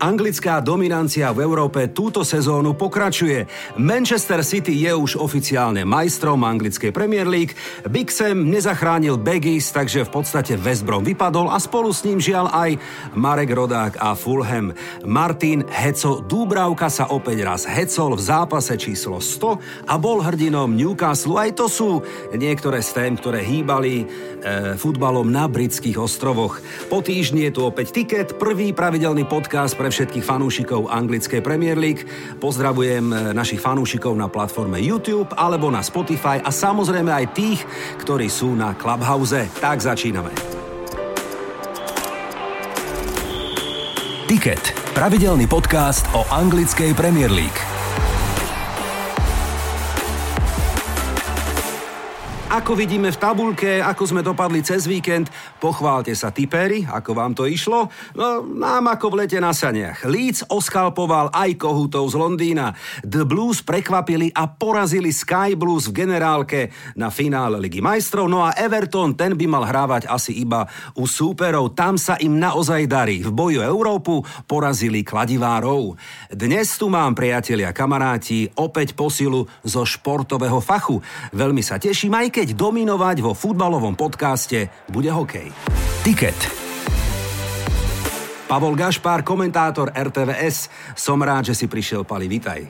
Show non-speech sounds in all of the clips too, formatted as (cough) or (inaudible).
Anglická dominancia v Európe túto sezónu pokračuje. Manchester City je už oficiálne majstrom anglickej Premier League. Big Sam nezachránil Beggies, takže v podstate West Brom vypadol a spolu s ním žial aj Marek Rodák a Fulham. Martin Heco Dúbravka sa opäť raz hecol v zápase číslo 100 a bol hrdinom Newcastle. Aj to sú niektoré z tém, ktoré hýbali e, futbalom na britských ostrovoch. Po týždni je tu opäť tiket, prvý pravidelný podcast pre všetkých fanúšikov anglickej Premier League. Pozdravujem eh, našich fanúšikov na platforme YouTube alebo na Spotify a samozrejme aj tých, ktorí sú na Clubhouse. Tak začíname. Ticket. Pravidelný podcast o anglickej Premier League. Ako vidíme v tabulke, ako sme dopadli cez víkend, pochválte sa tipéri, ako vám to išlo. No, nám ako v lete na saniach. Leeds oskalpoval aj kohutov z Londýna. The Blues prekvapili a porazili Sky Blues v generálke na finále Ligy majstrov. No a Everton, ten by mal hrávať asi iba u súperov. Tam sa im naozaj darí. V boju Európu porazili kladivárov. Dnes tu mám, priatelia, kamaráti, opäť posilu zo športového fachu. Veľmi sa teším, aj keď dominovať vo futbalovom podcaste bude hokej. Ticket. Pavol Gašpár, komentátor RTVS. Som rád, že si prišiel, Pali, vitaj.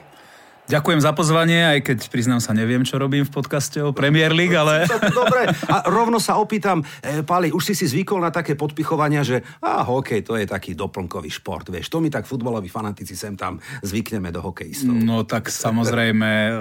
Ďakujem za pozvanie, aj keď priznám sa, neviem, čo robím v podcaste o Premier League, ale... Dobre, a rovno sa opýtam, e, Pali, už si si zvykol na také podpichovania, že a hokej, to je taký doplnkový šport, vieš, to my tak futbaloví fanatici sem tam zvykneme do hokejistov. No tak samozrejme, e,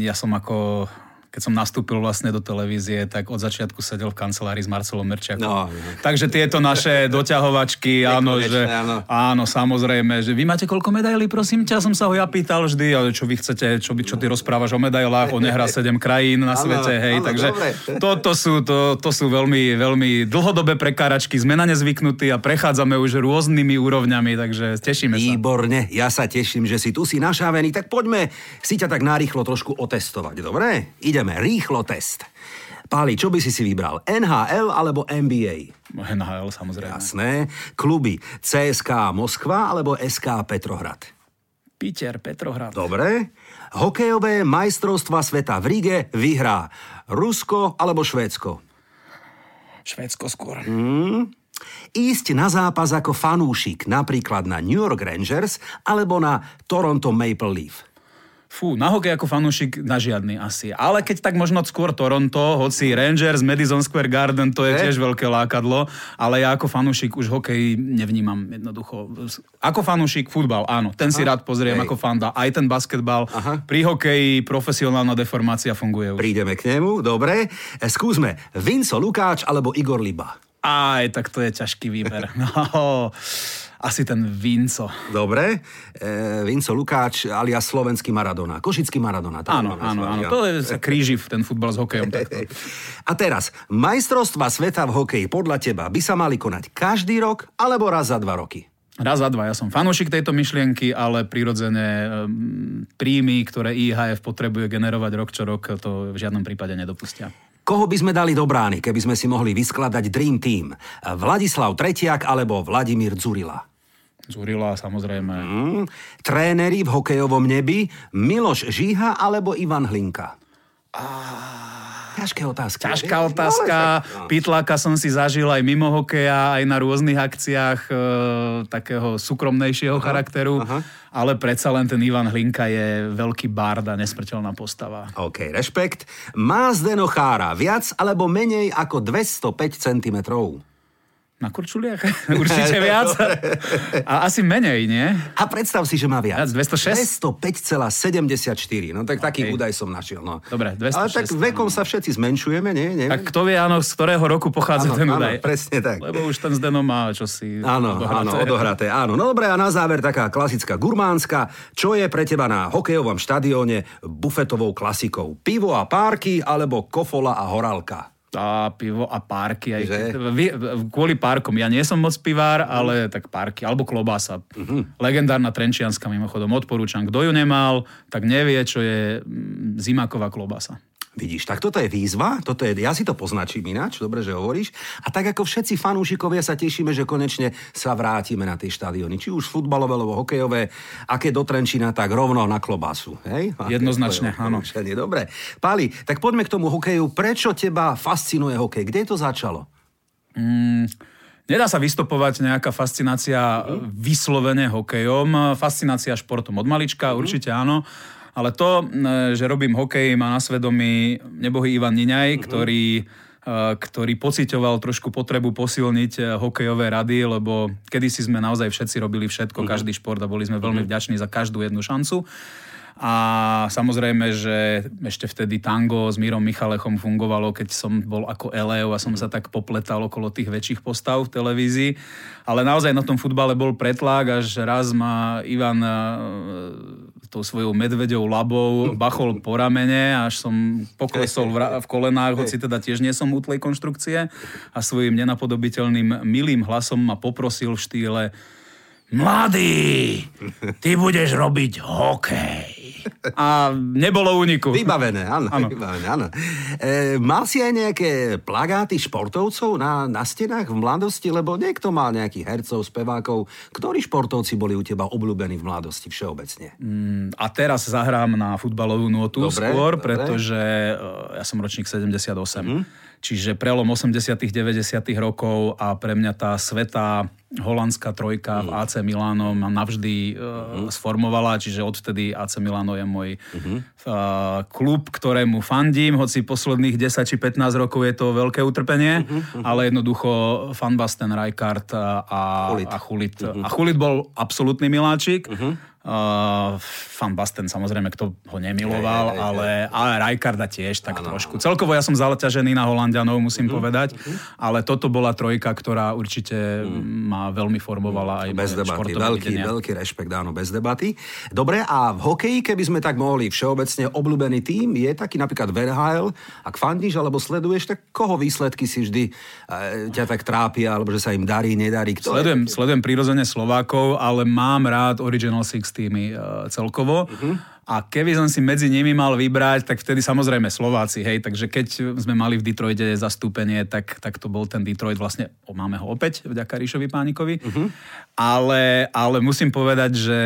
ja som ako keď som nastúpil vlastne do televízie, tak od začiatku sedel v kancelárii s Marcelom Merčiakom. No, Takže tieto naše (laughs) doťahovačky, áno, že, áno. áno, samozrejme, že vy máte koľko medailí, prosím ťa, som sa ho ja pýtal vždy, ale čo vy chcete, čo, čo ty rozprávaš o medailách, on nehrá 7 krajín na (laughs) svete, hej, áno, takže (laughs) toto sú, to, to sú veľmi, veľmi dlhodobé prekáračky, sme na ne zvyknutí a prechádzame už rôznymi úrovňami, takže tešíme sa. Výborne, ja sa teším, že si tu si našávený, tak poďme si ťa tak narýchlo trošku otestovať, dobre? Ide ideme, rýchlo test. Páli, čo by si si vybral? NHL alebo NBA? NHL, samozrejme. Jasné. Kluby CSK Moskva alebo SK Petrohrad? Peter Petrohrad. Dobre. Hokejové majstrovstva sveta v Ríge vyhrá Rusko alebo Švédsko? Švédsko skôr. Hmm. Ísť na zápas ako fanúšik, napríklad na New York Rangers alebo na Toronto Maple Leaf? Fú, na hokej ako fanúšik na žiadny asi. Ale keď tak možno skôr Toronto, hoci Rangers, Madison Square Garden, to je tiež veľké lákadlo, ale ja ako fanúšik už hokej nevnímam jednoducho. Ako fanúšik futbal, áno, ten si Aha. rád pozriem Hej. ako fanda, aj ten basketbal. Aha. Pri hokeji profesionálna deformácia funguje už. Prídeme k nemu, dobre. Skúsme, Vinco Lukáč alebo Igor Liba? Aj, tak to je ťažký výber. (laughs) No, asi ten Vinco. Dobre. E, Vinco Lukáč alias slovenský Maradona. Košický Maradona. Áno, áno, áno. To je, sa kríži v ten futbal s hokejom. Takto. A teraz, majstrovstva sveta v hokeji podľa teba by sa mali konať každý rok alebo raz za dva roky? Raz za dva. Ja som fanúšik tejto myšlienky, ale prirodzené um, príjmy, ktoré IHF potrebuje generovať rok čo rok, to v žiadnom prípade nedopustia. Koho by sme dali do brány, keby sme si mohli vyskladať Dream Team? Vladislav Tretiak alebo Vladimír Dzurila? Zurila, samozrejme. Mm. Tréneri v hokejovom nebi Miloš Žíha alebo Ivan Hlinka? Ťažké otázky. Ťažká otázka. No, Pitláka som si zažil aj mimo hokeja, aj na rôznych akciách e, takého súkromnejšieho aha, charakteru. Aha. Ale predsa len ten Ivan Hlinka je veľký bard a nesmrteľná postava. OK, rešpekt. Má Zdeno Chára viac alebo menej ako 205 cm? Na kurčuliach? (laughs) Určite viac. A asi menej, nie? A predstav si, že má viac. Viac, 206? 205,74. No tak taký okay. údaj som našiel. No. Dobre, 206. Ale tak vekom sa všetci zmenšujeme, nie? nie? Tak kto vie, áno, z ktorého roku pochádza áno, ten údaj. Áno, presne tak. Lebo už ten Zdeno má čosi áno, odohraté. Áno, odohraté, áno. No dobre, a na záver taká klasická gurmánska. Čo je pre teba na hokejovom štadióne bufetovou klasikou? Pivo a párky alebo kofola a horálka? A pivo a párky. Aj, kvôli párkom. Ja nie som moc pivár, ale tak párky. Alebo klobása. Uh-huh. Legendárna trenčianska mimochodom. Odporúčam. Kto ju nemal, tak nevie, čo je mm, zimáková klobása. Vidíš, tak toto je výzva, toto je, ja si to poznačím ináč, dobre, že hovoríš. A tak ako všetci fanúšikovia sa tešíme, že konečne sa vrátime na tie štadióny, či už futbalové alebo hokejové, aké do Trenčína, tak rovno na klobasu. Hej? Jednoznačne, áno. Dobre. Pali, tak poďme k tomu hokeju. Prečo teba fascinuje hokej? Kde to začalo? Mm, Nedá sa vystopovať nejaká fascinácia mm. vyslovene hokejom. Fascinácia športom od malička, mm. určite áno. Ale to, že robím hokej, má na svedomí nebohý Ivan Niňaj, uh-huh. ktorý e, ktorý pocitoval trošku potrebu posilniť e, hokejové rady, lebo kedysi sme naozaj všetci robili všetko, uh-huh. každý šport a boli sme veľmi uh-huh. vďační za každú jednu šancu. A samozrejme, že ešte vtedy tango s Mírom Michalechom fungovalo, keď som bol ako Eleo a som sa tak popletal okolo tých väčších postav v televízii. Ale naozaj na tom futbale bol pretlak, až raz ma Ivan e, tou svojou medvedou labou bachol po ramene, až som poklesol v, v kolenách, hoci teda tiež nie som útlej konštrukcie a svojim nenapodobiteľným milým hlasom ma poprosil v štýle Mladý, ty budeš robiť hokej. A nebolo úniku. Vybavené, áno. áno. Vybavené, áno. E, mal si aj nejaké plagáty športovcov na, na stenách v mladosti? Lebo niekto mal nejakých hercov, spevákov. Ktorí športovci boli u teba obľúbení v mladosti všeobecne? Mm, a teraz zahrám na futbalovú notu dobre, skôr, dobre. pretože e, ja som ročník 78. Mm-hmm. Čiže prelom 80 90 rokov a pre mňa tá svetá holandská trojka v mm. AC Milano ma navždy uh, sformovala, čiže odvtedy AC Milano je môj uh-huh. uh, klub, ktorému fandím, hoci posledných 10 či 15 rokov je to veľké utrpenie, uh-huh. ale jednoducho Van Basten, Rijkaard a, a Chulit. A Chulit, a Chulit bol absolútny miláčik. Uh-huh. Uh, Fan Basten samozrejme, kto ho nemiloval, hey, hey, ale, ale Rijkarda tiež tak ano. trošku. Celkovo ja som zaleťažený na Holandianov, musím uh-huh, povedať, uh-huh. ale toto bola trojka, ktorá určite uh-huh. ma veľmi formovala aj bez debaty. Veľký, veľký rešpekt, áno, bez debaty. Dobre, a v hokeji, keby sme tak mohli všeobecne obľúbený tým, je taký napríklad Verhael, ak fandíš alebo sleduješ, tak koho výsledky si vždy e, ťa tak trápia, alebo že sa im darí, nedarí? Kto sledujem, je? sledujem prirodzene Slovákov, ale mám rád Original Six tými uh, celkovo. Uh-huh. A keby som si medzi nimi mal vybrať, tak vtedy samozrejme Slováci, hej, takže keď sme mali v Detroite zastúpenie, tak, tak to bol ten Detroit, vlastne máme ho opäť vďaka Ríšovi Pánikovi. Uh-huh. Ale, ale musím povedať, že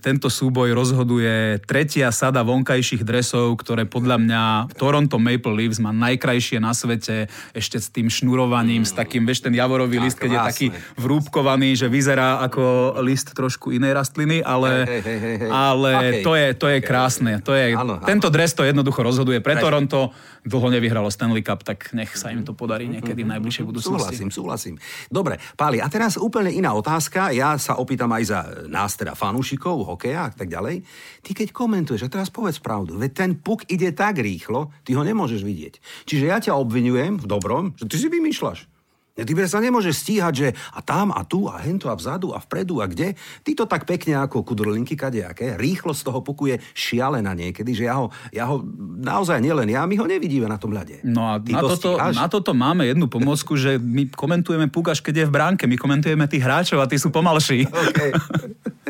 tento súboj rozhoduje tretia sada vonkajších dresov, ktoré podľa mňa Toronto Maple Leafs má najkrajšie na svete, ešte s tým šnurovaním, mm. s takým, vieš, ten javorový tak, list, keď je taký vrúbkovaný, že vyzerá ako list trošku inej rastliny, ale, hey, hey, hey, hey. ale okay. to, je, to je krásne. To je, ano, tento dres to jednoducho rozhoduje pre Toronto. Dlho nevyhralo Stanley Cup, tak nech sa im to podarí niekedy v najbližšej budúcnosti. Súhlasím, súhlasím. Dobre, Páli, a teraz úplne iná otázka. Ja sa opýtam aj za nás, teda fanúšikov, hokeja a tak ďalej. Ty keď komentuješ, a teraz povedz pravdu, veď ten puk ide tak rýchlo, ty ho nemôžeš vidieť. Čiže ja ťa obvinujem v dobrom, že ty si vymýšľaš. Ty sa nemôže stíhať, že a tam a tu a hento a vzadu a vpredu a kde. Ty to tak pekne ako kudrlinky kadejaké. Rýchlo z toho pukuje šialená niekedy, že ja ho, ja ho naozaj nielen ja, my ho nevidíme na tom ľade. No a na to toto, na toto máme jednu pomôcku, že my komentujeme puk až keď je v bránke. My komentujeme tých hráčov a tí sú pomalší. (laughs) Okay.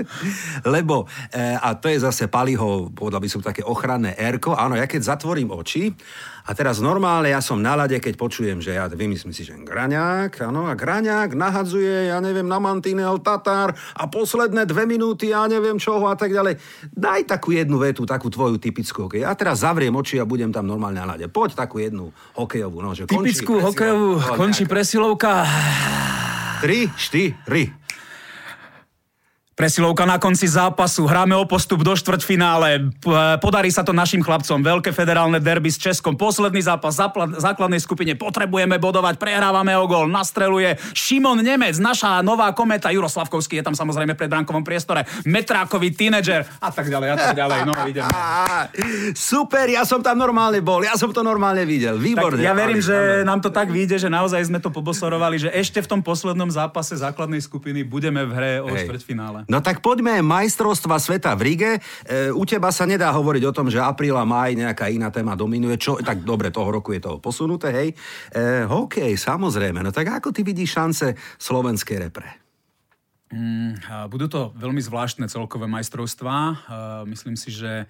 (laughs) Lebo, e, a to je zase Paliho, povedal by som také ochranné erko. Áno, ja keď zatvorím oči a teraz normálne ja som na lade, keď počujem, že ja vymyslím si, že Graňák, áno, a Graňák nahadzuje, ja neviem, na mantinel Tatár a posledné dve minúty, ja neviem čoho a tak ďalej. Daj takú jednu vetu, takú tvoju typickú hokej. Ja teraz zavriem oči a budem tam normálne na lade. Poď takú jednu hokejovú. No, že Typickú hokejovú, končí presilovka. 3, 4. Presilovka na konci zápasu, hráme o postup do štvrťfinále, podarí sa to našim chlapcom, veľké federálne derby s Českom, posledný zápas v základnej skupine, potrebujeme bodovať, prehrávame o gol, nastreluje Šimon Nemec, naša nová kometa, Juroslavkovský je tam samozrejme pred brankovom priestore, metrákový tínedžer. A tak ďalej a tak ďalej, no ideme. (laughs) Super, ja som tam normálne bol, ja som to normálne videl, výborne. Tak ja verím, že nám to tak vyjde, že naozaj sme to pobosorovali, že ešte v tom poslednom zápase základnej skupiny budeme v hre o štvrťfinále. No tak poďme majstrovstva sveta v Rige. E, u teba sa nedá hovoriť o tom, že apríl a maj nejaká iná téma dominuje. Čo, tak dobre, toho roku je to posunuté, hej. E, hokej, samozrejme. No tak ako ty vidíš šance slovenskej repre? Mm, budú to veľmi zvláštne celkové majstrovstvá. myslím si, že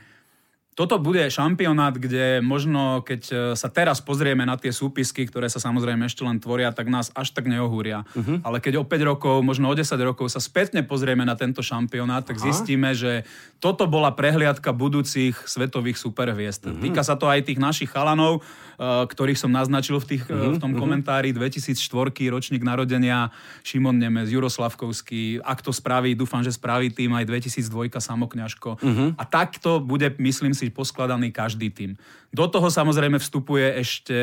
toto bude šampionát, kde možno, keď e, sa teraz pozrieme na tie súpisky, ktoré sa samozrejme ešte len tvoria, tak nás až tak neohúria. Uh-huh. Ale keď o 5 rokov, možno o 10 rokov sa spätne pozrieme na tento šampionát, tak Aha. zistíme, že toto bola prehliadka budúcich svetových superhviezd. Uh-huh. Týka sa to aj tých našich chalanov, e, ktorých som naznačil v, tých, uh-huh. v tom komentári 2004 ročník narodenia Šimon Nemec, Juroslavkovský. Ak to spraví, dúfam, že spraví tým aj 2002 Samokňažko. Uh-huh. A takto bude, myslím si, byť poskladaný každý tým. Do toho samozrejme vstupuje ešte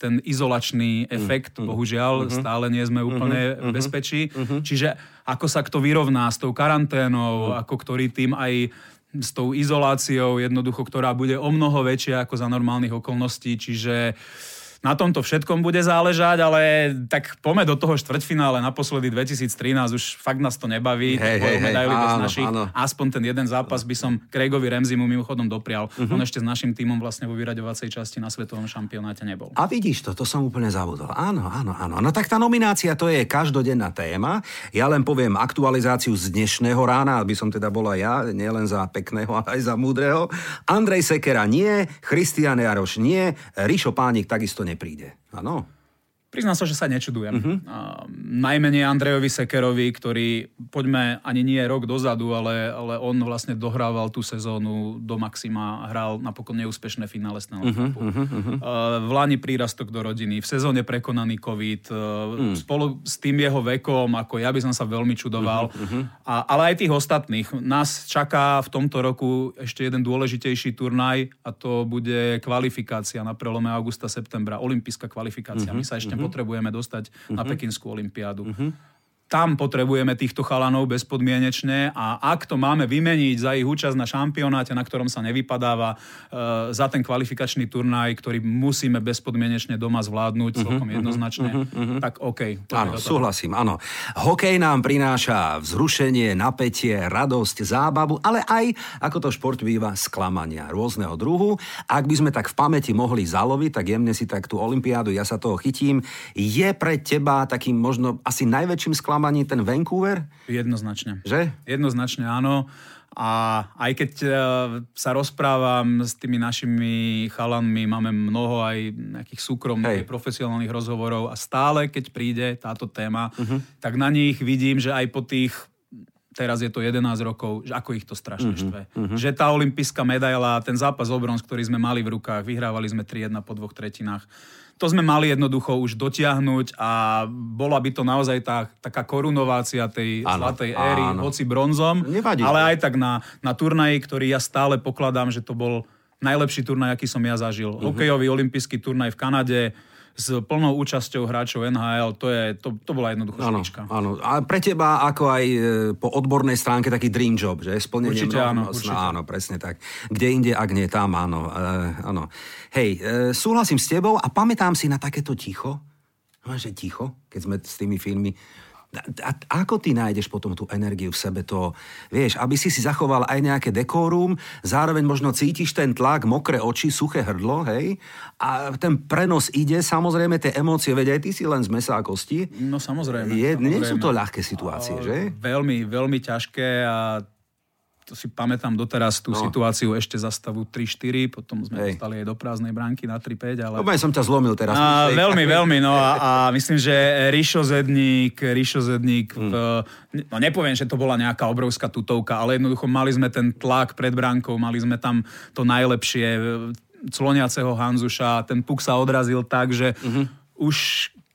ten izolačný efekt, mm, bohužiaľ mm, stále nie sme úplne mm, v bezpečí. Mm, Čiže ako sa kto vyrovná s tou karanténou, mm. ako ktorý tým aj s tou izoláciou jednoducho, ktorá bude o mnoho väčšia ako za normálnych okolností. Čiže uh, na tomto všetkom bude záležať, ale tak poďme do toho štvrťfinále naposledy 2013, už fakt nás to nebaví, medaily hey, bez áno, našich. Áno. Aspoň ten jeden zápas by som Craigovi Remzimu mimochodom doprial. Uh-huh. On ešte s našim týmom vlastne vo vyraďovacej časti na svetovom šampionáte nebol. A vidíš to, to som úplne zabudol. Áno, áno, áno. No tak tá nominácia to je každodenná téma. Ja len poviem aktualizáciu z dnešného rána, aby som teda bola ja, nielen za pekného, ale aj za múdreho. Andrej Sekera nie, Christian Jaroš nie, Rišo Pánik takisto nie nepríde. Áno. Priznám sa, že sa nečudujem. Uh-huh. Uh, najmenej Andrejovi Sekerovi, ktorý, poďme, ani nie rok dozadu, ale, ale on vlastne dohrával tú sezónu do maxima, hral napokon neúspešné finále Stanley uh-huh, uh-huh, uh-huh. Uh, v Lani prírastok do rodiny, v sezóne prekonaný COVID, uh, uh-huh. spolu s tým jeho vekom, ako ja by som sa veľmi čudoval. Uh-huh, A, ale aj tých ostatných. Nás čaká v tomto roku ešte jeden dôležitejší turnaj a to bude kvalifikácia na prelome augusta-septembra, olimpijská kvalifikácia. Uh-huh, My sa ešte uh-huh potrebujeme dostať uh-huh. na mhm. Pekinskú olimpiádu. Uh-huh tam potrebujeme týchto chalanov bezpodmienečne a ak to máme vymeniť za ich účasť na šampionáte, na ktorom sa nevypadáva, uh, za ten kvalifikačný turnaj, ktorý musíme bezpodmienečne doma zvládnuť, uh-huh, celkom jednoznačne, uh-huh, uh-huh. tak OK. Áno, súhlasím, áno. Hokej nám prináša vzrušenie, napätie, radosť, zábavu, ale aj, ako to šport býva, sklamania rôzneho druhu. Ak by sme tak v pamäti mohli zaloviť, tak jemne si tak tú olympiádu, ja sa toho chytím, je pre teba takým možno asi najväčším sklamaním sklamaní ten Vancouver? Jednoznačne. Že? Jednoznačne áno. A aj keď e, sa rozprávam s tými našimi chalanmi, máme mnoho aj nejakých súkromných, Hej. profesionálnych rozhovorov a stále, keď príde táto téma, uh-huh. tak na nich vidím, že aj po tých teraz je to 11 rokov, že ako ich to strašne uh-huh, štve. Uh-huh. Že tá olimpijská medaila, ten zápas o bronz, ktorý sme mali v rukách, vyhrávali sme 3-1 po dvoch tretinách, to sme mali jednoducho už dotiahnuť a bola by to naozaj tá, taká korunovácia tej áno, zlatej éry, áno. hoci bronzom, Nevadí ale aj tak na, na turnaji, ktorý ja stále pokladám, že to bol najlepší turnaj, aký som ja zažil. Uh-huh. Hokejový olimpijský turnaj v Kanade, s plnou účasťou hráčov NHL, to, je, to, to bola jednoducho áno, špička. Áno, a pre teba ako aj e, po odbornej stránke taký dream job, že? Splnenie určite áno, určite. áno, presne tak. Kde inde, ak nie tam, áno. E, áno. Hej, e, súhlasím s tebou a pamätám si na takéto ticho, že ticho, keď sme s tými filmy a ako ty nájdeš potom tú energiu v sebe to, vieš, aby si si zachoval aj nejaké dekórum, zároveň možno cítiš ten tlak, mokré oči, suché hrdlo, hej, a ten prenos ide, samozrejme tie emócie, veď aj ty si len z mesa a kosti. No samozrejme. Je, samozrejme. Nie sú to ľahké situácie, o, že? Veľmi, veľmi ťažké a to si pamätám doteraz tú no. situáciu ešte za stavu 3-4, potom sme Hej. dostali aj do prázdnej bránky na 3-5, ale... No, som ťa zlomil teraz. A, veľmi, veľmi, no a, a myslím, že Ríšo Zedník, Ríšo Zedník, hmm. v, no nepoviem, že to bola nejaká obrovská tutovka, ale jednoducho mali sme ten tlak pred bránkou, mali sme tam to najlepšie, cloniaceho Hanzuša, ten puk sa odrazil tak, že uh-huh. už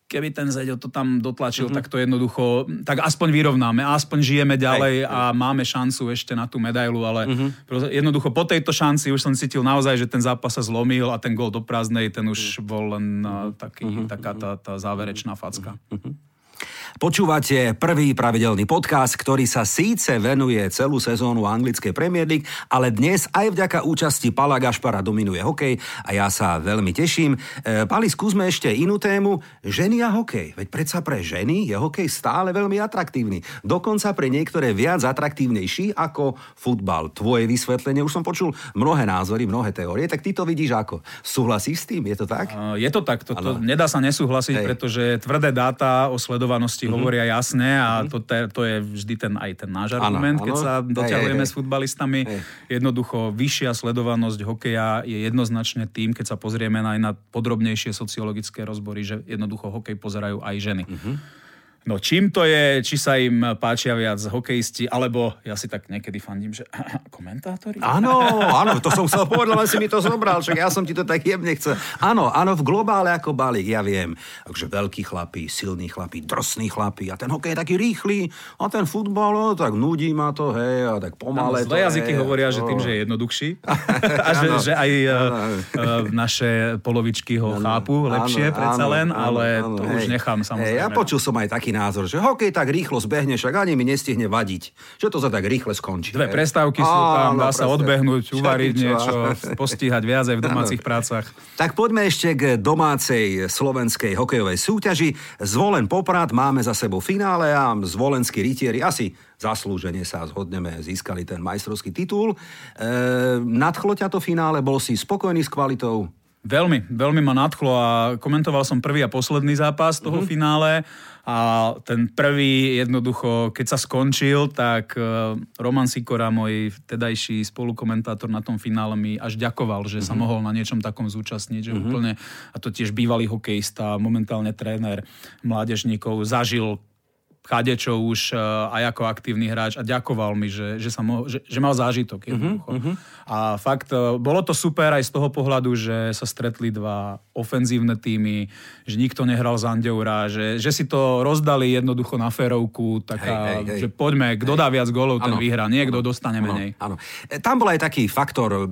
keby ten Zeďo to tam dotlačil, mm-hmm. tak to jednoducho, tak aspoň vyrovnáme, aspoň žijeme ďalej Hej. a máme šancu ešte na tú medailu, ale mm-hmm. jednoducho po tejto šanci už som cítil naozaj, že ten zápas sa zlomil a ten gol do prázdnej, ten už bol len mm-hmm. taký, mm-hmm. taká tá, tá záverečná facka. Mm-hmm. Počúvate prvý pravidelný podcast, ktorý sa síce venuje celú sezónu anglickej Premier League, ale dnes aj vďaka účasti Pala Gašpara dominuje hokej a ja sa veľmi teším. E, Pali, skúsme ešte inú tému. Ženy a hokej. Veď predsa pre ženy je hokej stále veľmi atraktívny. Dokonca pre niektoré viac atraktívnejší ako futbal. Tvoje vysvetlenie, už som počul mnohé názory, mnohé teórie, tak ty to vidíš ako? Súhlasíš s tým? Je to tak? Je to tak. To, to nedá sa nesúhlasiť, Hej. pretože tvrdé dáta o sledovanosti uh-huh. hovoria jasne a uh-huh. to, to je vždy ten aj ten náš argument, ano, keď sa doťahujeme s futbalistami. Hej. Jednoducho vyššia sledovanosť hokeja je jednoznačne tým, keď sa pozrieme aj na podrobnejšie sociologické rozbory, že jednoducho hokej pozerajú aj ženy. Uh-huh. No čím to je, či sa im páčia viac hokejisti, alebo ja si tak niekedy fandím, že (laughs) komentátori? Áno, áno, to som chcel povedať, ale si mi to zobral, však ja som ti to tak jemne chcel. Áno, áno, v globále ako balík, ja viem. Takže veľkí chlapí, silní chlapí, drsní chlapí a ten hokej je taký rýchly a ten futbal, no, tak nudí ma to, hej, a tak pomalé. Áno, zlé jazyky hej, hovoria, že tým, že je jednoduchší (laughs) a že, že aj áno. Uh, naše polovičky ho áno, chápu lepšie áno, predsa len, áno, ale áno, to hej, už nechám samozrejme. Hej, ja počul som aj taký názor, že hokej tak rýchlo zbehne, však ani mi nestihne vadiť. Že to sa tak rýchle skončí. Dve prestávky sú tam, dá sa odbehnúť, uvariť niečo, postíhať viac aj v domácich prácach. Tak poďme ešte k domácej slovenskej hokejovej súťaži. Zvolen Poprad, máme za sebou finále a zvolenskí rytieri asi zaslúžene sa zhodneme, získali ten majstrovský titul. E, nadchlo ťa to finále, bol si spokojný s kvalitou? Veľmi, veľmi ma nadchlo a komentoval som prvý a posledný zápas toho mm-hmm. finále a ten prvý jednoducho, keď sa skončil, tak e, Roman Sikora, môj tedajší spolukomentátor na tom finále mi až ďakoval, že mm-hmm. sa mhm. mohol na niečom takom zúčastniť, že mm-hmm. úplne, a to tiež bývalý hokejista, momentálne tréner mládežníkov, zažil kadečo už uh, aj ako aktívny hráč a ďakoval mi, že, že, sa mo- že, že mal zážitok jednoducho. Uh-huh, uh-huh. A fakt, uh, bolo to super aj z toho pohľadu, že sa stretli dva ofenzívne týmy, že nikto nehral z Andeura, že, že si to rozdali jednoducho na férovku, taká, hej, hej, hej. že poďme, kto dá viac golov, ten vyhrá, nie kto dostane ano, menej. Áno. E, tam bol aj taký faktor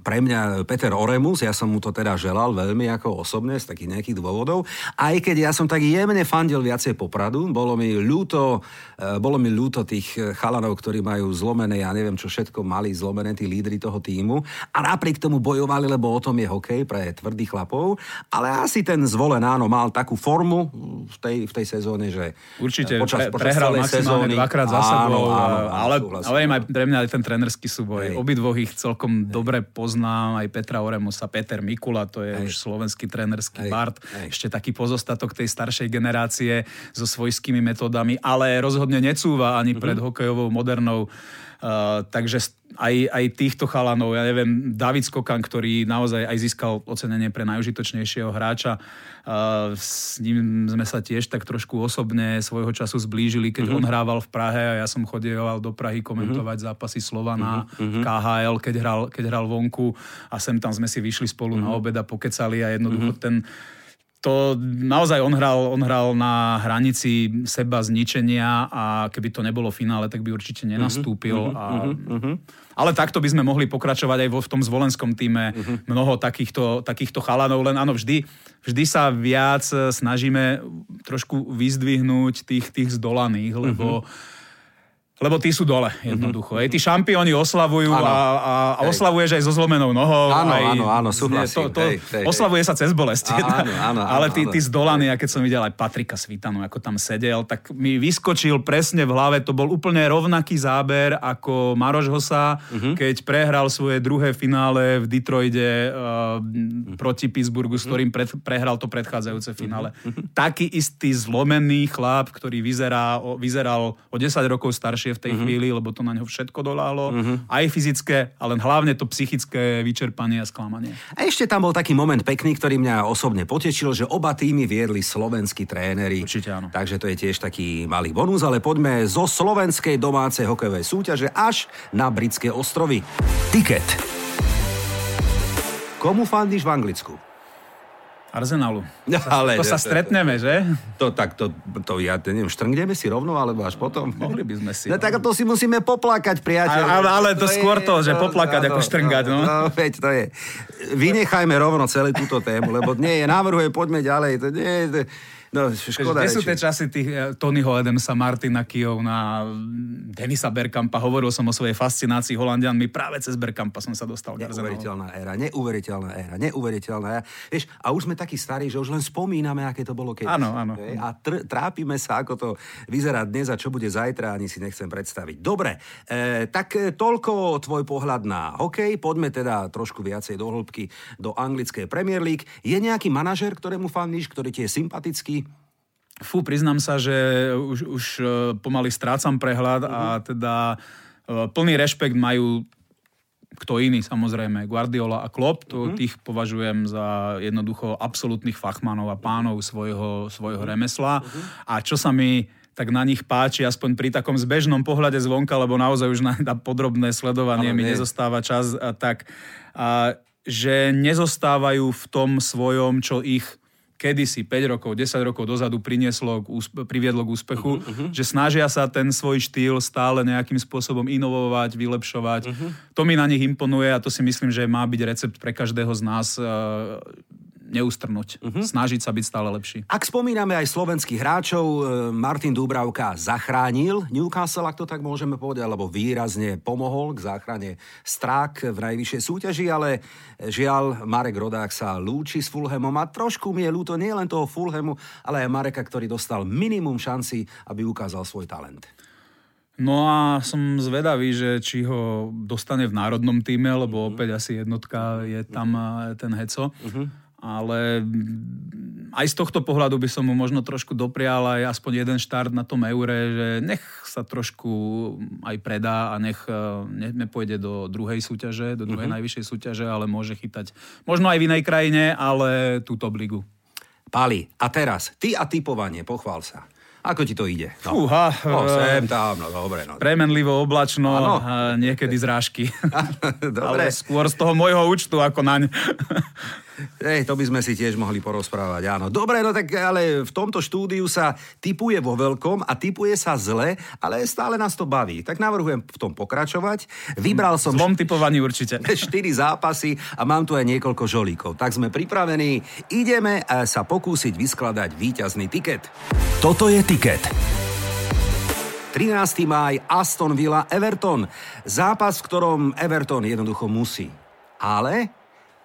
pre mňa Peter Oremus, ja som mu to teda želal veľmi ako osobne z takých nejakých dôvodov, aj keď ja som tak jemne fandil viacej popradu, bolo mi ľúto, e, bolo mi ľúto tých e, chalanov, ktorí majú zlomené, ja neviem čo všetko mali zlomené tí lídry toho týmu a napriek tomu bojovali, lebo o tom je hokej pre tvrdých chlapov, ale asi ten zvolen áno, mal takú formu v tej, v tej sezóne, že Určite, počas, pre, počas prehral maximálne sezóny, dvakrát za sebou, áno, áno, áno, ale, ale aj pre mňa aj ten trenerský súboj. Hej. Obidvoch ich celkom Hej. dobre poznám, aj Petra Oremusa, Peter Mikula, to je Hej. už slovenský trenerský Hej. bard, Hej. ešte taký pozostatok tej staršej generácie so svojskými metodami metódami, ale rozhodne necúva ani pred mm-hmm. hokejovou modernou. Uh, takže aj, aj týchto chalanov, ja neviem, David Skokan, ktorý naozaj aj získal ocenenie pre najužitočnejšieho hráča, uh, s ním sme sa tiež tak trošku osobne svojho času zblížili, keď mm-hmm. on hrával v Prahe a ja som chodieval do Prahy komentovať mm-hmm. zápasy Slovana mm-hmm. KHL, keď hral, keď hral vonku a sem tam sme si vyšli spolu mm-hmm. na obed a pokecali a jednoducho mm-hmm. ten to naozaj on hral, on hral na hranici seba zničenia a keby to nebolo finále, tak by určite nenastúpil. Uh-huh, a, uh-huh. Ale takto by sme mohli pokračovať aj vo, v tom zvolenskom týme. Uh-huh. Mnoho takýchto, takýchto chalanov, len áno, vždy, vždy sa viac snažíme trošku vyzdvihnúť tých, tých zdolaných, lebo uh-huh lebo tí sú dole, jednoducho. Mm-hmm. Ej, tí šampióni oslavujú a, a, a oslavuješ aj so zlomenou nohou. Áno, aj, áno, áno, súhlasím. To, to hej, hej, oslavuje sa cez bolesť. Áno, áno, ale tí, tí zdolaní, a keď som videl aj Patrika Svitanu, ako tam sedel, tak mi vyskočil presne v hlave, to bol úplne rovnaký záber ako Maroš Hosa, mm-hmm. keď prehral svoje druhé finále v Detroide uh, mm-hmm. proti Pittsburghu, s ktorým pred, prehral to predchádzajúce finále. Mm-hmm. Taký istý zlomený chlap, ktorý vyzerá, vyzeral o 10 rokov staršie v tej mm-hmm. chvíli, lebo to na ňo všetko dolálo. Mm-hmm. Aj fyzické, ale hlavne to psychické vyčerpanie a sklamanie. A ešte tam bol taký moment pekný, ktorý mňa osobne potešil, že oba týmy viedli slovenskí tréneri. Určite áno. Takže to je tiež taký malý bonus, ale poďme zo slovenskej domácej hokejovej súťaže až na britské ostrovy. Tiket. Komu fandíš v Anglicku? Arsenalu. No, ale, to sa stretneme, že? To tak, to, to ja neviem, štrngneme si rovno, alebo až potom? (laughs) Mohli by sme si. No, no. tak to si musíme poplakať, priateľ. Ale, ale to, to skôr to, že poplakať no, ako štrngať, no. No, veď to je. Vynechajme rovno celé túto tému, lebo nie je, návrhuje, poďme ďalej. To nie je, No, škoda Kde sú tie časy tých eh, Tonyho Adamsa, Martina na Denisa Berkampa? Hovoril som o svojej fascinácii Holandianmi. Práve cez Berkampa som sa dostal Neuveriteľná éra, neuveriteľná éra, neuveriteľná éra. Vieš, a už sme takí starí, že už len spomíname, aké to bolo keď. Áno, áno. A tr- trápime sa, ako to vyzerá dnes a čo bude zajtra, ani si nechcem predstaviť. Dobre, e, tak eh, toľko tvoj pohľad na hokej. Poďme teda trošku viacej do hĺbky do anglickej Premier League. Je nejaký manažer, ktorému fandíš, ktorý ti je sympatický? Fú, priznám sa, že už, už e, pomaly strácam prehľad a mhm. teda e, plný rešpekt majú kto iný samozrejme, Guardiola a Klopp, to, uh-huh. tých považujem za jednoducho absolútnych fachmanov a pánov svojho, svojho uh-huh. remesla. Uh-huh. A čo sa mi tak na nich páči, aspoň pri takom zbežnom pohľade zvonka, lebo naozaj už na, na podrobné sledovanie Ale mi nie. nezostáva čas, a tak a, že nezostávajú v tom svojom, čo ich kedysi 5 rokov, 10 rokov dozadu prinieslo k úspe- priviedlo k úspechu, uh-huh, uh-huh. že snažia sa ten svoj štýl stále nejakým spôsobom inovovať, vylepšovať. Uh-huh. To mi na nich imponuje a to si myslím, že má byť recept pre každého z nás neustrnúť. Uh-huh. Snažiť sa byť stále lepší. Ak spomíname aj slovenských hráčov, e, Martin Dúbravka zachránil Newcastle, ak to tak môžeme povedať, alebo výrazne pomohol k záchrane strák v najvyššej súťaži, ale žiaľ, Marek Rodák sa lúči s Fulhamom a trošku mi je ľúto nielen toho Fulhamu, ale aj Mareka, ktorý dostal minimum šanci, aby ukázal svoj talent. No a som zvedavý, že či ho dostane v národnom týme, lebo uh-huh. opäť asi jednotka je tam uh, ten Heco. Uh-huh ale aj z tohto pohľadu by som mu možno trošku doprial aj aspoň jeden štart na tom eure, že nech sa trošku aj predá a nech e, ne, nepôjde do druhej súťaže, do druhej mm-hmm. najvyššej súťaže, ale môže chytať možno aj v inej krajine, ale túto ligu. Pali, a teraz, ty a typovanie, pochvál sa. Ako ti to ide? No. Fúha, no, sem, tam, no dobre. No. Premenlivo, oblačno, ano. niekedy zrážky. (laughs) dobre. Ale skôr z toho môjho účtu ako naň. (laughs) Ej, to by sme si tiež mohli porozprávať, áno. Dobre, no tak ale v tomto štúdiu sa typuje vo veľkom a typuje sa zle, ale stále nás to baví. Tak navrhujem v tom pokračovať. Vybral som... Zlom typovaní určite. (laughs) Štyri zápasy a mám tu aj niekoľko žolíkov. Tak sme pripravení. Ideme sa pokúsiť vyskladať víťazný tiket. Toto je tiket. 13. máj Aston Villa Everton. Zápas, v ktorom Everton jednoducho musí. Ale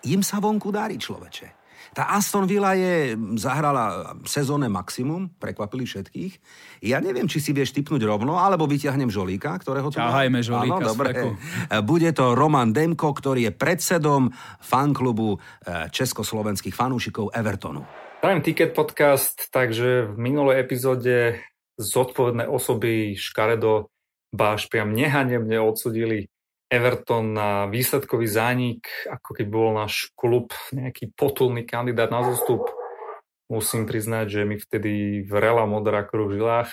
im sa vonku darí človeče. Tá Aston Villa je, zahrala sezónne maximum, prekvapili všetkých. Ja neviem, či si vieš typnúť rovno, alebo vyťahnem žolíka, ktorého tu Ťahajme žolíka Áno, dobre. Bude to Roman Demko, ktorý je predsedom fanklubu eh, československých fanúšikov Evertonu. Prajem Ticket Podcast, takže v minulej epizóde zodpovedné osoby Škaredo Báš priam nehanebne odsudili Everton na výsledkový zánik, ako keď bol náš klub nejaký potulný kandidát na zostup. Musím priznať, že mi vtedy vrela modrá krv v žilách.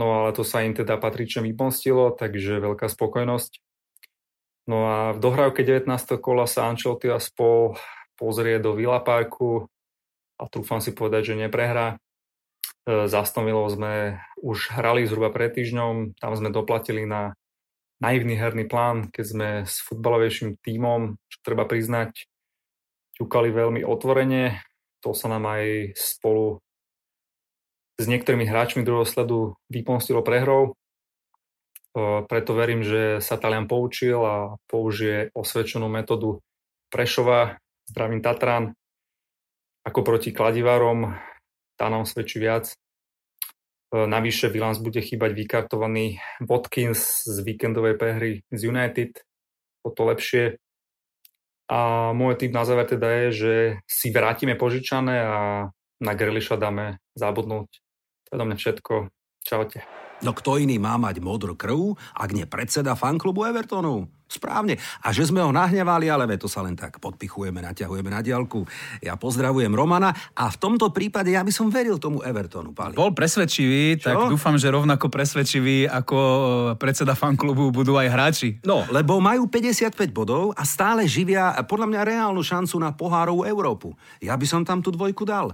No ale to sa im teda patrične vypomstilo, takže veľká spokojnosť. No a v dohrávke 19. kola sa Ancelotti a spol pozrie do Villa Parku a trúfam si povedať, že neprehrá. E, Zastomilo sme už hrali zhruba pred týždňom, tam sme doplatili na naivný herný plán, keď sme s futbalovejším tímom, čo treba priznať, ťukali veľmi otvorene. To sa nám aj spolu s niektorými hráčmi druhého sledu vypomstilo prehrou. Preto verím, že sa Talian poučil a použije osvedčenú metódu Prešova, zdravím Tatran, ako proti kladivárom, tá nám svedčí viac. E, navyše Vilans bude chýbať vykartovaný Watkins z víkendovej prehry z United, o to lepšie. A môj tip na záver teda je, že si vrátime požičané a na Griliša dáme zabudnúť. To je všetko. Čaute. No kto iný má mať modrú krv, ak nie predseda fanklubu Evertonu? Správne. A že sme ho nahnevali, ale to sa len tak podpichujeme, naťahujeme na diálku. Ja pozdravujem Romana a v tomto prípade ja by som veril tomu Evertonu. Pali. Bol presvedčivý, Čo? tak dúfam, že rovnako presvedčivý ako predseda fanklubu budú aj hráči. No, lebo majú 55 bodov a stále živia podľa mňa reálnu šancu na pohárovú Európu. Ja by som tam tú dvojku dal.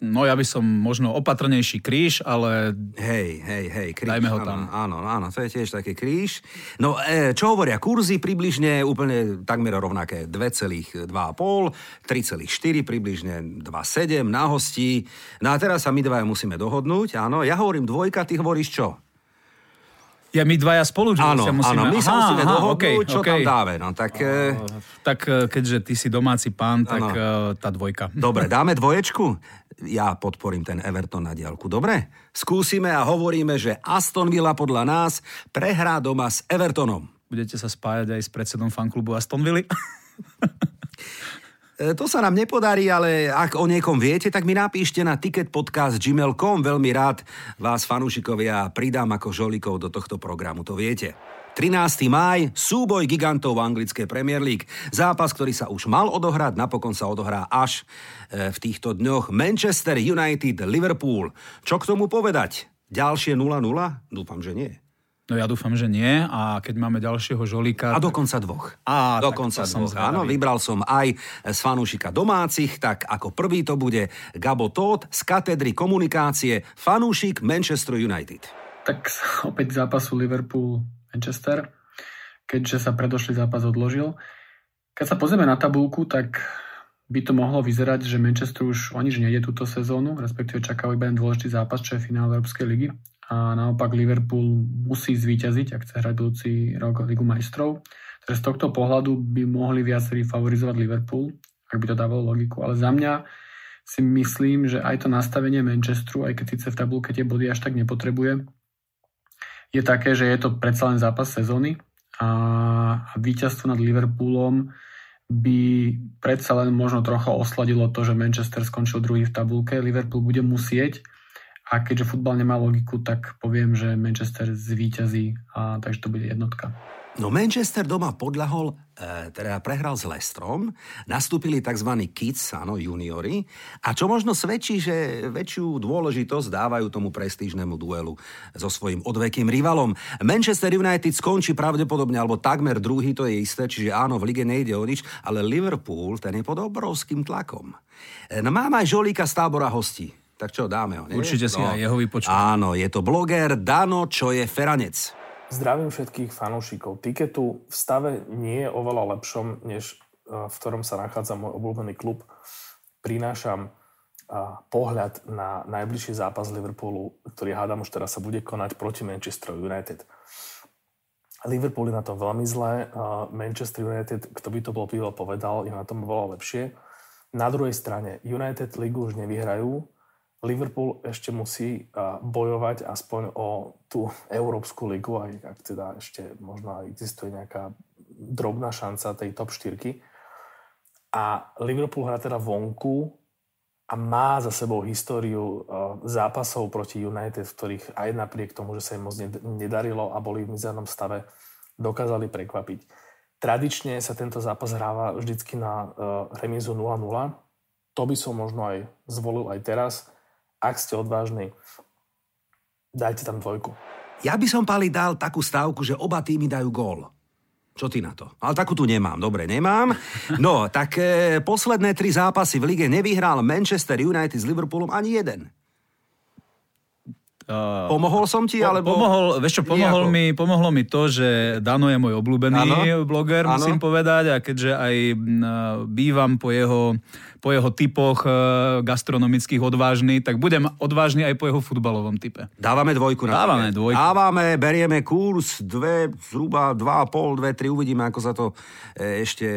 No ja by som možno opatrnejší kríž, ale... Hej, hej, hej, kríž. Dajme ho tam. Áno, áno, to je tiež taký kríž. No, e, čo hovoria kurzy? Približne úplne takmer rovnaké. 2,2,5, 3,4, približne 2,7 na hostí. No a teraz sa my dvaja musíme dohodnúť, áno. Ja hovorím dvojka, ty hovoríš čo? Ja my dvaja spolu, že áno, sa musíme... Áno, my sa aha, musíme aha, dohodnúť, okay, čo okay. tam dáme. No, tak, uh, tak e, keďže ty si domáci pán, tak uh, tá dvojka. Dobre, dáme dvoječku? Ja podporím ten Everton na diálku. Dobre? Skúsime a hovoríme, že Aston Villa podľa nás prehrá doma s Evertonom. Budete sa spájať aj s predsedom fanklubu Aston Villa? (laughs) E, to sa nám nepodarí, ale ak o niekom viete, tak mi napíšte na ticketpodcast.gmail.com. Veľmi rád vás, fanúšikovia, pridám ako žolikov do tohto programu, to viete. 13. máj, súboj gigantov v anglickej Premier League. Zápas, ktorý sa už mal odohrať, napokon sa odohrá až e, v týchto dňoch. Manchester United, Liverpool. Čo k tomu povedať? Ďalšie 0-0? Dúfam, že nie. No ja dúfam, že nie. A keď máme ďalšieho žolika... A dokonca dvoch. A, dokonca dvoch. Áno, vybral som aj z fanúšika domácich, tak ako prvý to bude Gabo Todd z katedry komunikácie, fanúšik Manchester United. Tak opäť zápasu Liverpool-Manchester, keďže sa predošlý zápas odložil. Keď sa pozrieme na tabulku, tak by to mohlo vyzerať, že Manchester už o nič nejde túto sezónu, respektíve čakajú iba jeden dôležitý zápas, čo je finále Európskej ligy a naopak Liverpool musí zvíťaziť, ak chce hrať budúci rok Ligu majstrov. Takže z tohto pohľadu by mohli viacerí favorizovať Liverpool, ak by to dávalo logiku. Ale za mňa si myslím, že aj to nastavenie Manchesteru, aj keď síce v tabulke tie body až tak nepotrebuje, je také, že je to predsa len zápas sezóny a, víťazstvo nad Liverpoolom by predsa len možno trocha osladilo to, že Manchester skončil druhý v tabulke. Liverpool bude musieť a keďže futbal nemá logiku, tak poviem, že Manchester zvíťazí, a takže to bude jednotka. No Manchester doma podľahol, teda prehral s Lestrom, nastúpili tzv. kids, áno, juniori, a čo možno svedčí, že väčšiu dôležitosť dávajú tomu prestížnemu duelu so svojím odvekým rivalom. Manchester United skončí pravdepodobne, alebo takmer druhý, to je isté, čiže áno, v lige nejde o nič, ale Liverpool, ten je pod obrovským tlakom. E, no mám aj žolíka z tábora hostí. Tak čo, dáme ho, nie? Určite si no. aj jeho vypočuť. Áno, je to bloger Dano, čo je Feranec. Zdravím všetkých fanúšikov. Tiketu v stave nie je oveľa lepšom, než e, v ktorom sa nachádza môj obľúbený klub. Prinášam e, pohľad na najbližší zápas Liverpoolu, ktorý hádam už teraz sa bude konať proti Manchester United. Liverpool je na tom veľmi zlé, Manchester United, kto by to bol býval povedal, je na tom veľa lepšie. Na druhej strane United ligu už nevyhrajú, Liverpool ešte musí bojovať aspoň o tú Európsku ligu, aj ak teda ešte možno existuje nejaká drobná šanca tej top 4. A Liverpool hrá teda vonku a má za sebou históriu zápasov proti United, v ktorých aj napriek tomu, že sa im moc nedarilo a boli v mizernom stave, dokázali prekvapiť. Tradične sa tento zápas hráva vždycky na remízu 0-0. To by som možno aj zvolil aj teraz ak ste odvážni, dajte tam dvojku. Ja by som, Pali, dal takú stávku, že oba týmy dajú gól. Čo ty na to? Ale takú tu nemám. Dobre, nemám. No, tak e, posledné tri zápasy v lige nevyhral Manchester United s Liverpoolom ani jeden. Uh, pomohol som ti, alebo... Pomohol, vieš čo, pomohol mi, pomohlo mi to, že Dano je môj obľúbený ano? bloger, ano? musím povedať, a keďže aj bývam po jeho po jeho typoch e, gastronomických odvážny, tak budem odvážny aj po jeho futbalovom type. Dávame dvojku na Dávame dvojku. Dávame, berieme kurz, dve, zhruba 2,5, 2, 3, uvidíme, ako sa to e, ešte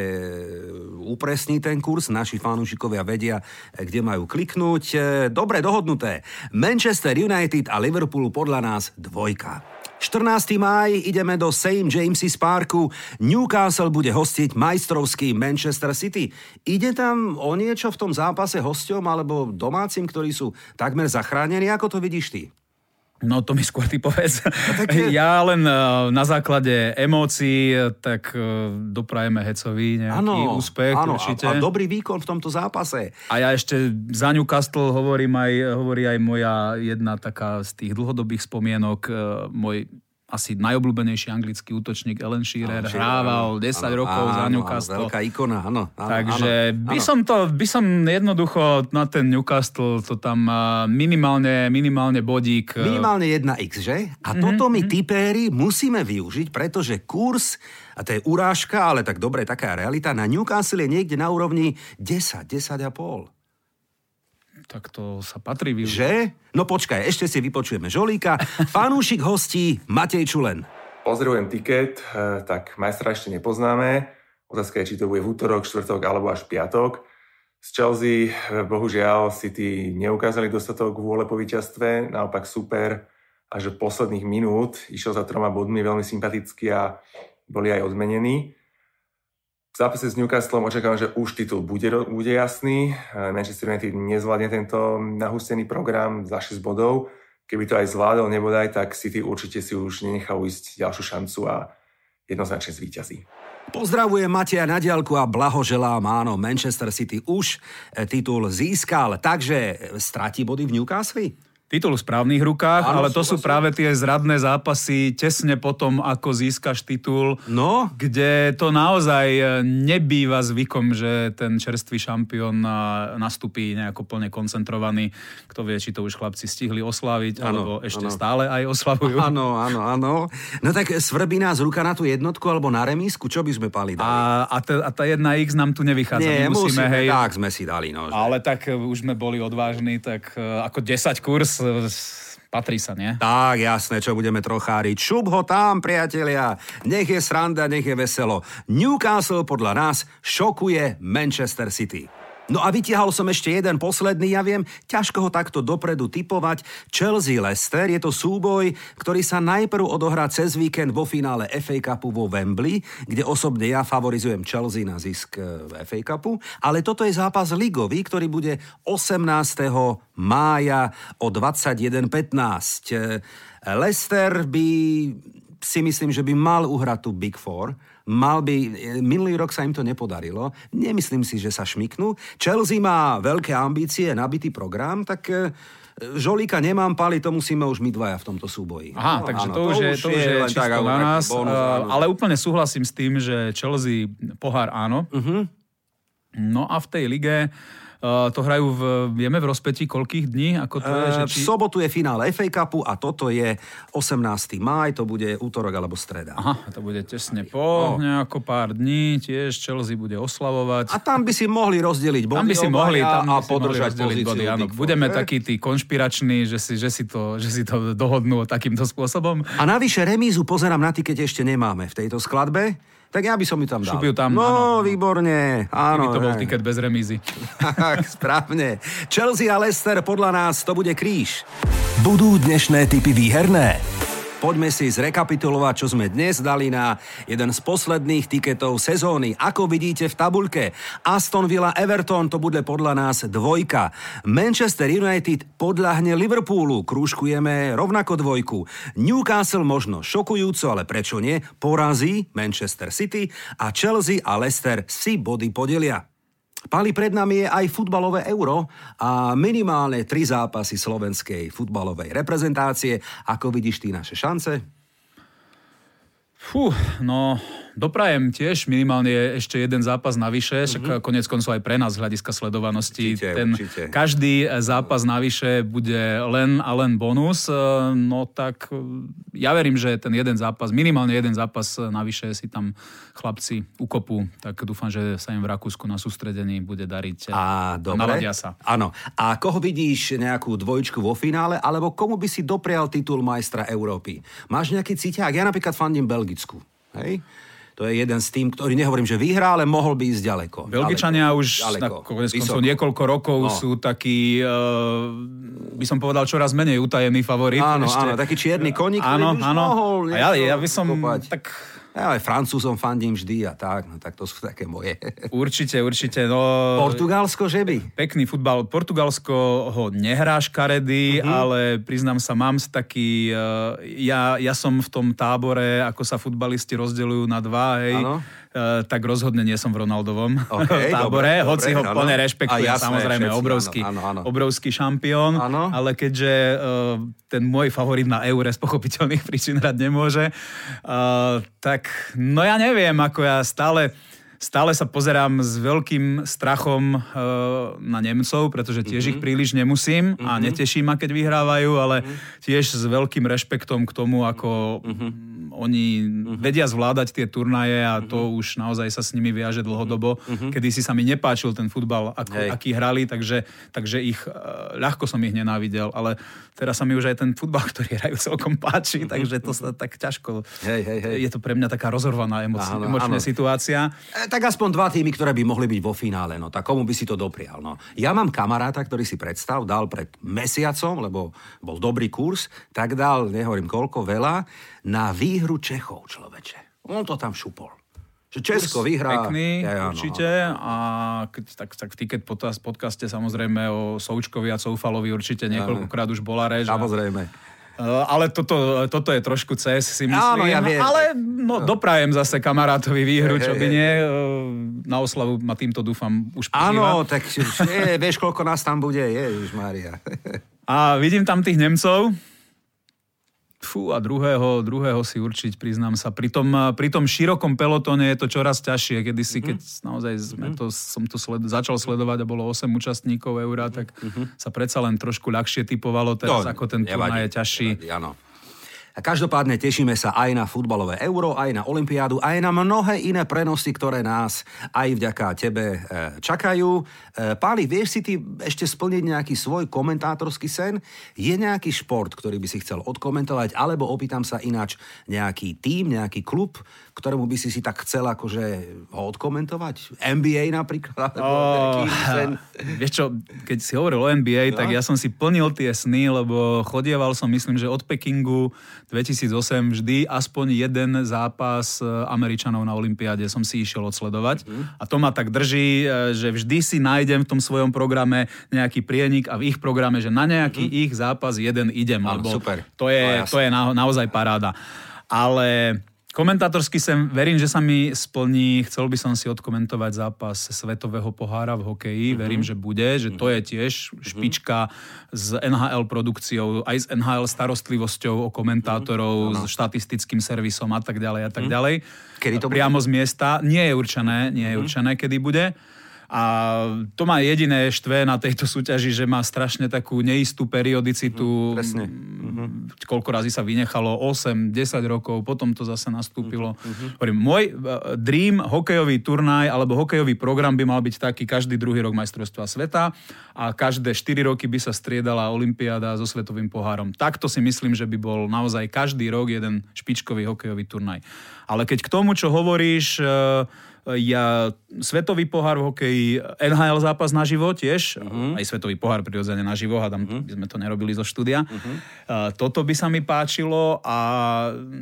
upresní ten kurz. Naši fanúšikovia vedia, e, kde majú kliknúť. Dobre, dohodnuté. Manchester United a Liverpool podľa nás dvojka. 14. máj ideme do St. James's Parku. Newcastle bude hostiť majstrovský Manchester City. Ide tam o niečo v tom zápase hosťom alebo domácim, ktorí sú takmer zachránení? Ako to vidíš ty? No to mi skôr ty povedz. No, je... Ja len uh, na základe emócií, tak uh, doprajeme Hecovi nejaký ano, úspech ano, určite. A, a dobrý výkon v tomto zápase. A ja ešte za Newcastle hovorím aj, hovorí aj moja jedna taká z tých dlhodobých spomienok, môj asi najobľúbenejší anglický útočník Ellen Shearer, áno, hrával 10 áno, rokov áno, za Newcastle. Áno, veľká ikona, áno. áno Takže áno, by, som to, by som jednoducho na ten Newcastle to tam minimálne, minimálne bodík. E, minimálne 1x, že? A mm-hmm. toto my mhm. typéri musíme využiť, pretože kurz, a to je urážka, ale tak dobre, taká realita, na Newcastle je niekde na úrovni 10, 10,5. Tak to sa patrí využiť. Že? No počkaj, ešte si vypočujeme Žolíka. Fanúšik hostí Matej Čulen. Pozdravujem tiket, eh, tak majstra ešte nepoznáme. Otázka je, či to bude v útorok, štvrtok alebo až piatok. Z Chelsea, eh, bohužiaľ, City neukázali dostatok vôle po víťazstve, naopak super, až do posledných minút išiel za troma bodmi veľmi sympaticky a boli aj odmenení. V zápase s Newcastlom očakávam, že už titul bude, bude jasný. Manchester United nezvládne tento nahustený program za 6 bodov. Keby to aj zvládol nebodaj, tak City určite si už nenechá uísť ďalšiu šancu a jednoznačne zvíťazí. Pozdravujem Mateja na diaľku a blahoželám, áno, Manchester City už titul získal, takže stratí body v Newcastle? Titul v správnych rukách, ano, ale to sú práve tie zradné zápasy tesne potom, ako získaš titul, no? kde to naozaj e, nebýva zvykom, že ten čerstvý šampión e, nastupí nejako plne koncentrovaný. Kto vie, či to už chlapci stihli osláviť, ano, alebo ešte ano. stále aj oslavujú. Áno, áno, áno. No tak svrbí nás ruka na tú jednotku alebo na remísku, čo by sme pali dali? A, a, t- a tá jedna X nám tu nevychádza. Nie, My musíme, musíme hej, tak sme si dali. No, že... Ale tak e, už sme boli odvážni, tak ako 10 kurz patrí sa, nie? Tak, jasné, čo budeme trocháriť. Šup ho tam, priatelia. Nech je sranda, nech je veselo. Newcastle podľa nás šokuje Manchester City. No a vytiahol som ešte jeden posledný, ja viem, ťažko ho takto dopredu typovať. Chelsea-Leicester je to súboj, ktorý sa najprv odohrá cez víkend vo finále FA Cupu vo Wembley, kde osobne ja favorizujem Chelsea na zisk e, FA Cupu, ale toto je zápas ligový, ktorý bude 18. mája o 21.15. E, Leicester by si myslím, že by mal uhrať tú Big Four, mal by, minulý rok sa im to nepodarilo, nemyslím si, že sa šmiknú. Chelsea má veľké ambície, nabitý program, tak e, Žolíka nemám, Pali, to musíme už my dvaja v tomto súboji. Aha, no, takže áno, to, už je, to už je, je čisto tak, na nás, bonus, áno. ale úplne súhlasím s tým, že Chelsea pohár áno. Uh-huh. No a v tej lige Uh, to hrajú v, vieme v rozpetí koľkých dní? Ako to je, že či... V sobotu je finále FA Cupu a toto je 18. maj, to bude útorok alebo streda. Aha, to bude tesne po, no. nejako pár dní, tiež Chelsea bude oslavovať. A tam by si mohli rozdeliť body tam by si mohli, tam a podržať pozíciu. Body, áno. Budeme takí tí konšpirační, že si, že, si to, že si to dohodnú takýmto spôsobom. A navyše remízu pozerám na tikete ešte nemáme v tejto skladbe. Tak ja by som ju tam dal. Šupiu tam, no, áno. výborne. Áno, to bol tiket bez remízy. (laughs) tak, správne. Chelsea a Leicester podľa nás to bude kríž. Budú dnešné typy výherné? Poďme si zrekapitulovať, čo sme dnes dali na jeden z posledných tiketov sezóny. Ako vidíte v tabuľke, Aston Villa Everton to bude podľa nás dvojka. Manchester United podľahne Liverpoolu, krúžkujeme rovnako dvojku. Newcastle možno šokujúco, ale prečo nie, porazí Manchester City a Chelsea a Leicester si body podelia. Pali, pred nami je aj futbalové euro a minimálne tri zápasy slovenskej futbalovej reprezentácie. Ako vidíš ty naše šance? Fú, no doprajem tiež minimálne ešte jeden zápas navyše, však mm-hmm. konec koncov aj pre nás z hľadiska sledovanosti. Určite, ten, určite. Každý zápas navyše bude len a len bonus, e, no tak e, ja verím, že ten jeden zápas, minimálne jeden zápas navyše si tam chlapci ukopú, tak dúfam, že sa im v Rakúsku na sústredení bude dariť. A dobre. sa. Áno. A koho vidíš nejakú dvojčku vo finále, alebo komu by si doprial titul majstra Európy? Máš nejaký cítiak? Ja napríklad fandím Belgicku. Hej? To je jeden z tým, ktorý nehovorím, že vyhrá, ale mohol by ísť ďaleko. Belgičania ďaleko, už ďaleko, na niekoľko rokov no. sú takí, uh, by som povedal, čoraz menej utajený favorit. Áno, ešte. áno, taký čierny koník, áno, áno. mohol a ja, ja by som kopať. tak ja aj Francúzom fandím vždy a tak, no tak to sú také moje. Určite, určite. No, Portugalsko, že by? Pekný futbal. Portugalsko ho nehrá škaredy, uh-huh. ale priznám sa, mám taký... Uh, ja, ja som v tom tábore, ako sa futbalisti rozdeľujú na dva, hej. Ano tak rozhodne nie som v Ronaldovom (laughs) okay, tábore, dobre, hoci dobre, ho plne rešpektujem, jasné, samozrejme, všetci, obrovský, áno, áno. obrovský šampión, áno. ale keďže uh, ten môj favorit na Eure z pochopiteľných (laughs) príčin hrať nemôže, uh, tak no ja neviem, ako ja stále stále sa pozerám s veľkým strachom uh, na Nemcov, pretože tiež mm-hmm. ich príliš nemusím mm-hmm. a mhm. neteší ma, keď vyhrávajú, ale mm-hmm. tiež s veľkým rešpektom k tomu, ako mm-hmm. Oni mm-hmm. vedia zvládať tie turnaje a mm-hmm. to už naozaj sa s nimi viaže dlhodobo. Mm-hmm. Kedy si sa mi nepáčil ten futbal, ako, aký hrali, takže, takže ich, uh, ľahko som ich nenávidel, ale teraz sa mi už aj ten futbal, (laughs) ktorý hrajú celkom páči, takže to sa tak ťažko... Hej, hej, hej. Je to pre mňa taká rozorvaná emoc, áno, emočná áno. situácia. E, tak aspoň dva týmy, ktoré by mohli byť vo finále. No tak komu by si to doprial? No. Ja mám kamaráta, ktorý si predstav, dal pred mesiacom, lebo bol dobrý kurz, tak dal, nehovorím koľko, veľa, na výhru Čechov, človeče. On to tam šupol. Česko vyhrá. Pekný, ja, ja, určite. No. A keď, tak, tak v Ticket podcaste samozrejme o Součkovi a Coufalovi určite niekoľkokrát už bola reč. Samozrejme. Uh, ale toto, toto je trošku cez, si myslím. Áno, ja viem. Ale no, doprajem zase kamarátovi výhru, čo by nie. Na oslavu ma týmto dúfam už požíva. Áno, tak (laughs) je, vieš, koľko nás tam bude, Ježiš Mária. A vidím tam tých Nemcov. Fú, a druhého, druhého si určiť, priznám sa. Pri tom, pri tom širokom pelotóne je to čoraz ťažšie. Kedy si, keď naozaj sme mm-hmm. to, som to sled, začal sledovať a bolo 8 účastníkov Eura, tak mm-hmm. sa predsa len trošku ľahšie typovalo teraz, no, ako ten turnaj je ťažší. Nevadí, áno. A každopádne tešíme sa aj na futbalové euro, aj na olympiádu, aj na mnohé iné prenosy, ktoré nás aj vďaka tebe e, čakajú. E, Páli, vieš si ty ešte splniť nejaký svoj komentátorský sen? Je nejaký šport, ktorý by si chcel odkomentovať, alebo opýtam sa ináč nejaký tým, nejaký klub, ktorému by si si tak chcel akože ho odkomentovať? NBA napríklad? Oh? Vieš čo, keď si hovoril o NBA, no? tak ja som si plnil tie sny, lebo chodieval som, myslím, že od Pekingu 2008 vždy aspoň jeden zápas e, Američanov na Olympiáde som si išiel odsledovať. Mm. A to ma tak drží, e, že vždy si nájdem v tom svojom programe nejaký prienik a v ich programe, že na nejaký mm. ich zápas jeden idem. Áno, super. To je, no, to je na, naozaj paráda. Ale Komentátorsky sem verím, že sa mi splní. Chcel by som si odkomentovať zápas Svetového pohára v hokeji. Mm-hmm. Verím, že bude, že to je tiež mhm. špička s NHL produkciou, aj s NHL starostlivosťou o komentátorov, mm-hmm. s štatistickým servisom a tak ďalej a tak mhm. ďalej. Kedy to Priamo bude? z miesta. Nie je určené, nie je mhm. určené, kedy bude. A to má jediné štve na tejto súťaži, že má strašne takú neistú periodicitu. Mm, presne. Mm-hmm. Koľko razy sa vynechalo? 8, 10 rokov, potom to zase nastúpilo. Mm-hmm. Hovorím, môj uh, dream hokejový turnaj alebo hokejový program by mal byť taký každý druhý rok majstrovstva sveta a každé 4 roky by sa striedala Olympiáda so svetovým pohárom. Takto si myslím, že by bol naozaj každý rok jeden špičkový hokejový turnaj. Ale keď k tomu, čo hovoríš, uh, ja svetový pohár v hokeji, NHL zápas na živo tiež, uh-huh. aj svetový pohár prirodzene na živo, a tam uh-huh. by sme to nerobili zo štúdia. Uh-huh. Toto by sa mi páčilo a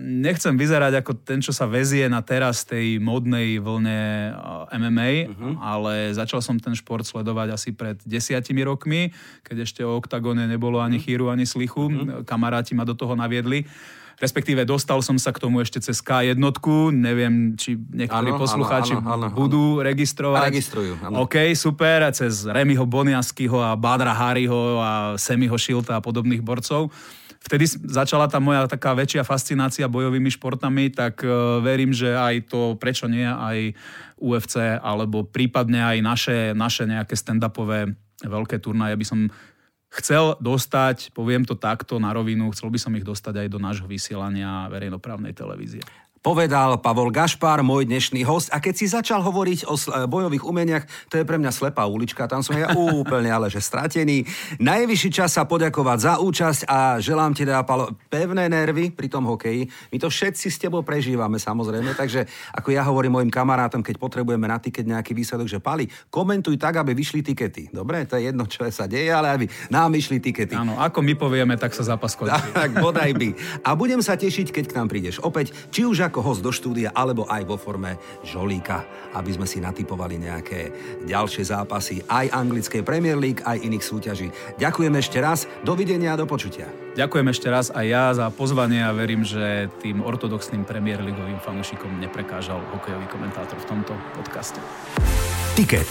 nechcem vyzerať ako ten, čo sa vezie na teraz tej modnej vlne MMA, uh-huh. ale začal som ten šport sledovať asi pred desiatimi rokmi, keď ešte o oktagóne nebolo ani chýru, ani slichu. Uh-huh. Kamaráti ma do toho naviedli respektíve dostal som sa k tomu ešte cez K1, neviem, či niektorí ano, poslucháči ano, ano, ano, budú registrovať. Registrujú, ano. OK, super, cez Remiho Boniaskyho a Badra Hariho a Semiho Šilta a podobných borcov. Vtedy začala tá moja taká väčšia fascinácia bojovými športami, tak uh, verím, že aj to, prečo nie, aj UFC, alebo prípadne aj naše, naše nejaké stand-upové veľké turnaje by som chcel dostať, poviem to takto na rovinu, chcel by som ich dostať aj do nášho vysielania verejnoprávnej televízie. Povedal Pavol Gašpár, môj dnešný host. A keď si začal hovoriť o bojových umeniach, to je pre mňa slepá ulička, tam som ja (laughs) úplne ale že stratený. Najvyšší čas sa poďakovať za účasť a želám ti teda, Palo, pevné nervy pri tom hokeji. My to všetci s tebou prežívame samozrejme, takže ako ja hovorím mojim kamarátom, keď potrebujeme na tiket nejaký výsledok, že Pali, komentuj tak, aby vyšli tikety. Dobre, to je jedno, čo sa deje, ale aby nám vyšli tikety. Áno, ako my povieme, tak sa zápas končí. Tak, bodaj by. A budem sa tešiť, keď k nám prídeš opäť, či už ako host do štúdia, alebo aj vo forme žolíka, aby sme si natypovali nejaké ďalšie zápasy aj anglickej Premier League, aj iných súťaží. Ďakujem ešte raz, dovidenia a do počutia. Ďakujem ešte raz aj ja za pozvanie a verím, že tým ortodoxným Premier Leagueovým fanúšikom neprekážal hokejový komentátor v tomto podcaste. Ticket.